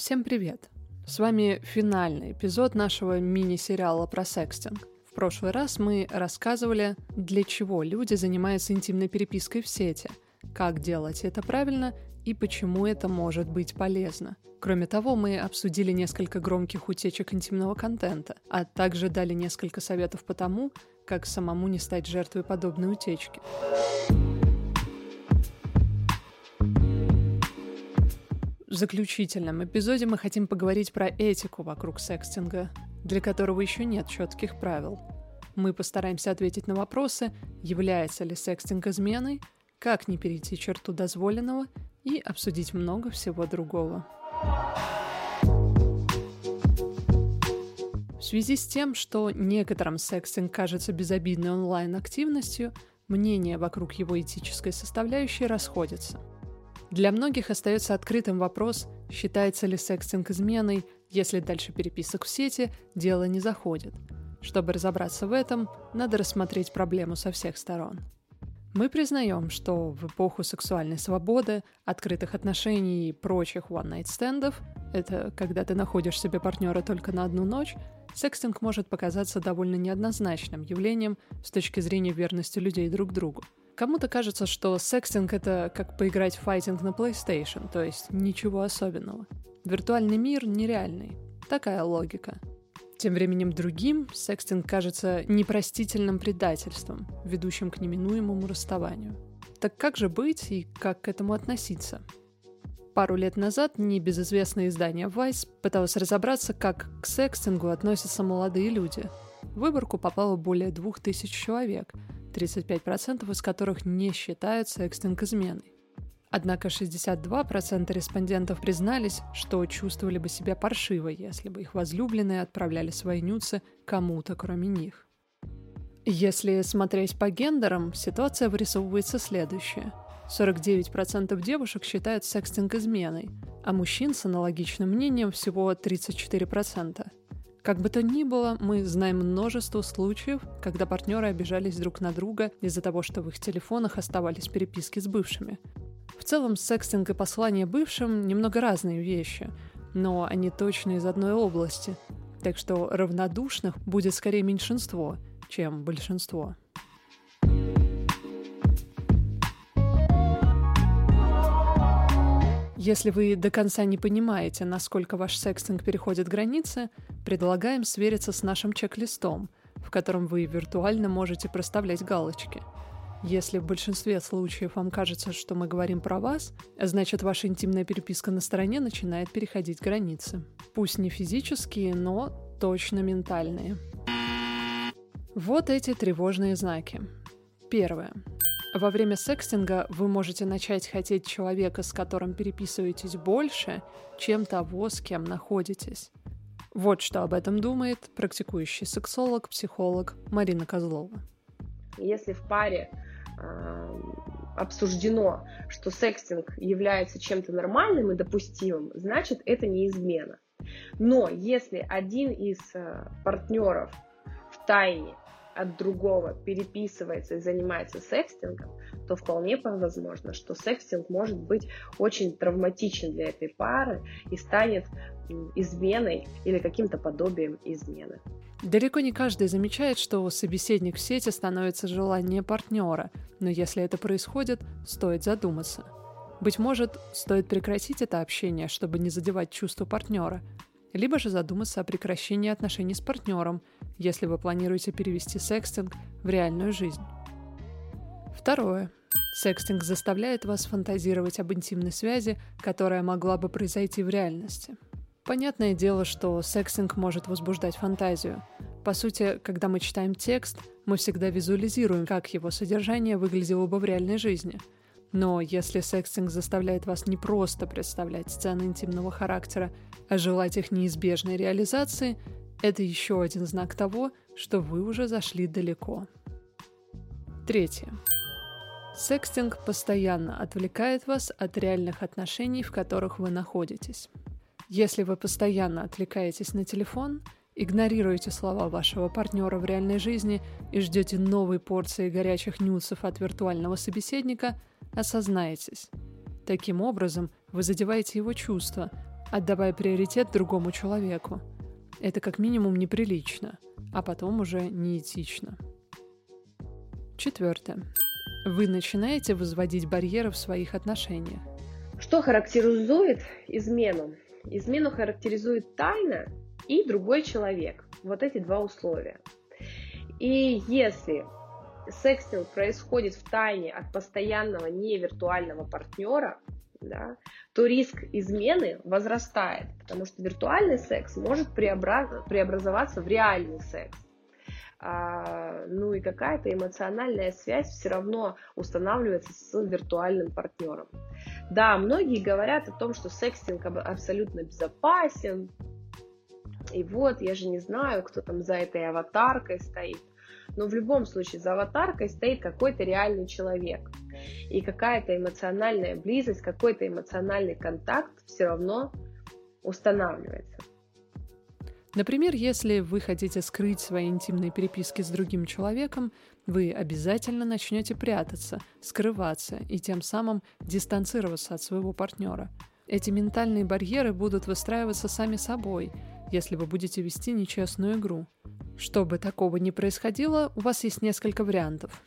Всем привет! С вами финальный эпизод нашего мини-сериала про секстинг. В прошлый раз мы рассказывали, для чего люди занимаются интимной перепиской в сети, как делать это правильно и почему это может быть полезно. Кроме того, мы обсудили несколько громких утечек интимного контента, а также дали несколько советов по тому, как самому не стать жертвой подобной утечки. Заключительном эпизоде мы хотим поговорить про этику вокруг секстинга, для которого еще нет четких правил. Мы постараемся ответить на вопросы, является ли секстинг изменой, как не перейти черту дозволенного и обсудить много всего другого. В связи с тем, что некоторым секстинг кажется безобидной онлайн-активностью, мнения вокруг его этической составляющей расходятся – для многих остается открытым вопрос, считается ли секстинг изменой, если дальше переписок в сети дело не заходит. Чтобы разобраться в этом, надо рассмотреть проблему со всех сторон. Мы признаем, что в эпоху сексуальной свободы, открытых отношений и прочих one-night-стендов, это когда ты находишь себе партнера только на одну ночь, секстинг может показаться довольно неоднозначным явлением с точки зрения верности людей друг другу – Кому-то кажется, что секстинг — это как поиграть в файтинг на PlayStation, то есть ничего особенного. Виртуальный мир нереальный. Такая логика. Тем временем другим секстинг кажется непростительным предательством, ведущим к неминуемому расставанию. Так как же быть и как к этому относиться? Пару лет назад небезызвестное издание Vice пыталось разобраться, как к секстингу относятся молодые люди. В выборку попало более двух тысяч человек — 35% из которых не считают секстинг изменой. Однако 62% респондентов признались, что чувствовали бы себя паршиво, если бы их возлюбленные отправляли свои нюцы кому-то, кроме них. Если смотреть по гендерам, ситуация вырисовывается следующая. 49% девушек считают секстинг изменой, а мужчин с аналогичным мнением всего 34%. Как бы то ни было, мы знаем множество случаев, когда партнеры обижались друг на друга из-за того, что в их телефонах оставались переписки с бывшими. В целом, секстинг и послание бывшим немного разные вещи, но они точно из одной области, так что равнодушных будет скорее меньшинство, чем большинство. Если вы до конца не понимаете, насколько ваш секстинг переходит границы, предлагаем свериться с нашим чек-листом, в котором вы виртуально можете проставлять галочки. Если в большинстве случаев вам кажется, что мы говорим про вас, значит ваша интимная переписка на стороне начинает переходить границы. Пусть не физические, но точно ментальные. Вот эти тревожные знаки. Первое. Во время секстинга вы можете начать хотеть человека, с которым переписываетесь больше, чем того, с кем находитесь. Вот что об этом думает практикующий сексолог, психолог Марина Козлова. Если в паре э, обсуждено, что секстинг является чем-то нормальным и допустимым, значит это не измена. Но если один из э, партнеров в тайне от другого переписывается и занимается секстингом, то вполне возможно, что секстинг может быть очень травматичен для этой пары и станет изменой или каким-то подобием измены. Далеко не каждый замечает, что собеседник в сети становится желание партнера, но если это происходит, стоит задуматься. Быть может, стоит прекратить это общение, чтобы не задевать чувства партнера, либо же задуматься о прекращении отношений с партнером, если вы планируете перевести секстинг в реальную жизнь. Второе. Секстинг заставляет вас фантазировать об интимной связи, которая могла бы произойти в реальности. Понятное дело, что секстинг может возбуждать фантазию. По сути, когда мы читаем текст, мы всегда визуализируем, как его содержание выглядело бы в реальной жизни – но если секстинг заставляет вас не просто представлять сцены интимного характера, а желать их неизбежной реализации, это еще один знак того, что вы уже зашли далеко. Третье. Секстинг постоянно отвлекает вас от реальных отношений, в которых вы находитесь. Если вы постоянно отвлекаетесь на телефон игнорируете слова вашего партнера в реальной жизни и ждете новой порции горячих нюцев от виртуального собеседника, осознайтесь. Таким образом, вы задеваете его чувства, отдавая приоритет другому человеку. Это как минимум неприлично, а потом уже неэтично. Четвертое. Вы начинаете возводить барьеры в своих отношениях. Что характеризует измену? Измену характеризует тайна и другой человек. Вот эти два условия. И если секстинг происходит в тайне от постоянного невиртуального партнера, да, то риск измены возрастает, потому что виртуальный секс может преобраз... преобразоваться в реальный секс. А, ну и какая-то эмоциональная связь все равно устанавливается с виртуальным партнером. Да, многие говорят о том, что секстинг абсолютно безопасен, и вот, я же не знаю, кто там за этой аватаркой стоит. Но в любом случае за аватаркой стоит какой-то реальный человек. И какая-то эмоциональная близость, какой-то эмоциональный контакт все равно устанавливается. Например, если вы хотите скрыть свои интимные переписки с другим человеком, вы обязательно начнете прятаться, скрываться и тем самым дистанцироваться от своего партнера. Эти ментальные барьеры будут выстраиваться сами собой, если вы будете вести нечестную игру. Чтобы такого не происходило, у вас есть несколько вариантов.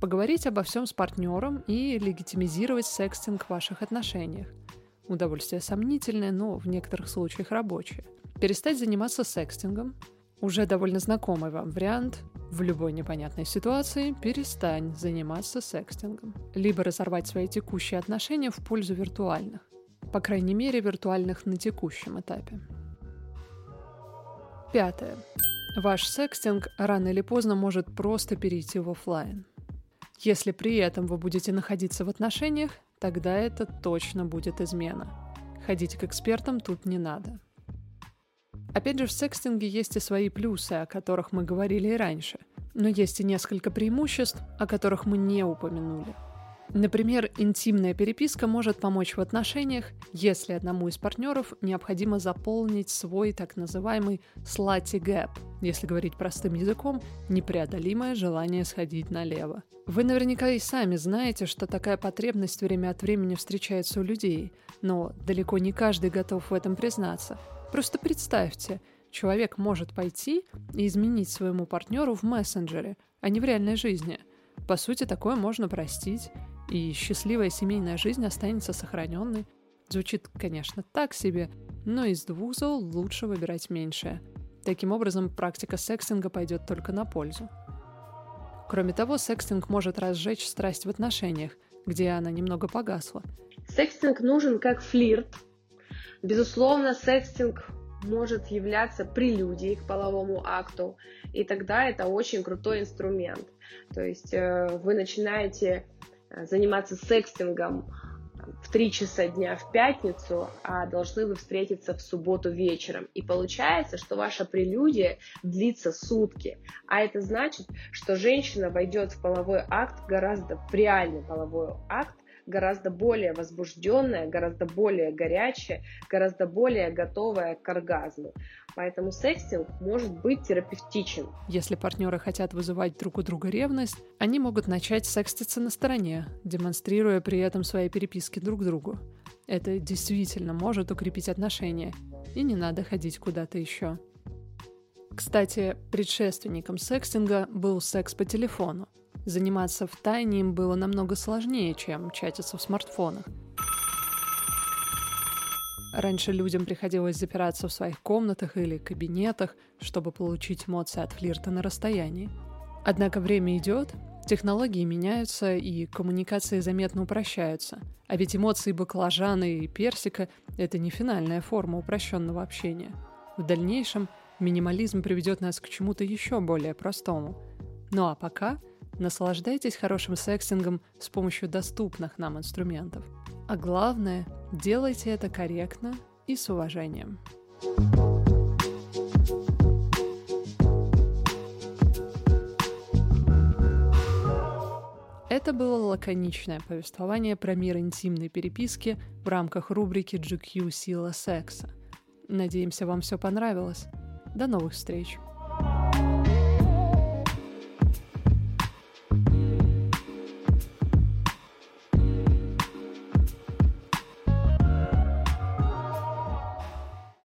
Поговорить обо всем с партнером и легитимизировать секстинг в ваших отношениях. Удовольствие сомнительное, но в некоторых случаях рабочее. Перестать заниматься секстингом. Уже довольно знакомый вам вариант. В любой непонятной ситуации перестань заниматься секстингом. Либо разорвать свои текущие отношения в пользу виртуальных. По крайней мере, виртуальных на текущем этапе. Пятое. Ваш секстинг рано или поздно может просто перейти в офлайн. Если при этом вы будете находиться в отношениях, тогда это точно будет измена. Ходить к экспертам тут не надо. Опять же, в секстинге есть и свои плюсы, о которых мы говорили и раньше, но есть и несколько преимуществ, о которых мы не упомянули – Например, интимная переписка может помочь в отношениях, если одному из партнеров необходимо заполнить свой так называемый slutty gap, если говорить простым языком, непреодолимое желание сходить налево. Вы наверняка и сами знаете, что такая потребность время от времени встречается у людей, но далеко не каждый готов в этом признаться. Просто представьте, человек может пойти и изменить своему партнеру в мессенджере, а не в реальной жизни. По сути, такое можно простить и счастливая семейная жизнь останется сохраненной. Звучит, конечно, так себе, но из двух зол лучше выбирать меньшее. Таким образом, практика секстинга пойдет только на пользу. Кроме того, секстинг может разжечь страсть в отношениях, где она немного погасла. Секстинг нужен как флирт. Безусловно, секстинг может являться прелюдией к половому акту, и тогда это очень крутой инструмент. То есть э, вы начинаете заниматься секстингом в 3 часа дня в пятницу, а должны вы встретиться в субботу вечером. И получается, что ваша прелюдия длится сутки. А это значит, что женщина войдет в половой акт гораздо, в реальный половой акт, гораздо более возбужденная, гораздо более горячая, гораздо более готовая к оргазму. Поэтому секстинг может быть терапевтичен. Если партнеры хотят вызывать друг у друга ревность, они могут начать секститься на стороне, демонстрируя при этом свои переписки друг другу. Это действительно может укрепить отношения, и не надо ходить куда-то еще. Кстати, предшественником секстинга был секс по телефону. Заниматься в тайне им было намного сложнее, чем чатиться в смартфонах. Раньше людям приходилось запираться в своих комнатах или кабинетах, чтобы получить эмоции от флирта на расстоянии. Однако время идет, технологии меняются и коммуникации заметно упрощаются. А ведь эмоции баклажана и персика – это не финальная форма упрощенного общения. В дальнейшем минимализм приведет нас к чему-то еще более простому. Ну а пока – Наслаждайтесь хорошим секстингом с помощью доступных нам инструментов. А главное, делайте это корректно и с уважением. Это было лаконичное повествование про мир интимной переписки в рамках рубрики GQ «Сила секса». Надеемся, вам все понравилось. До новых встреч!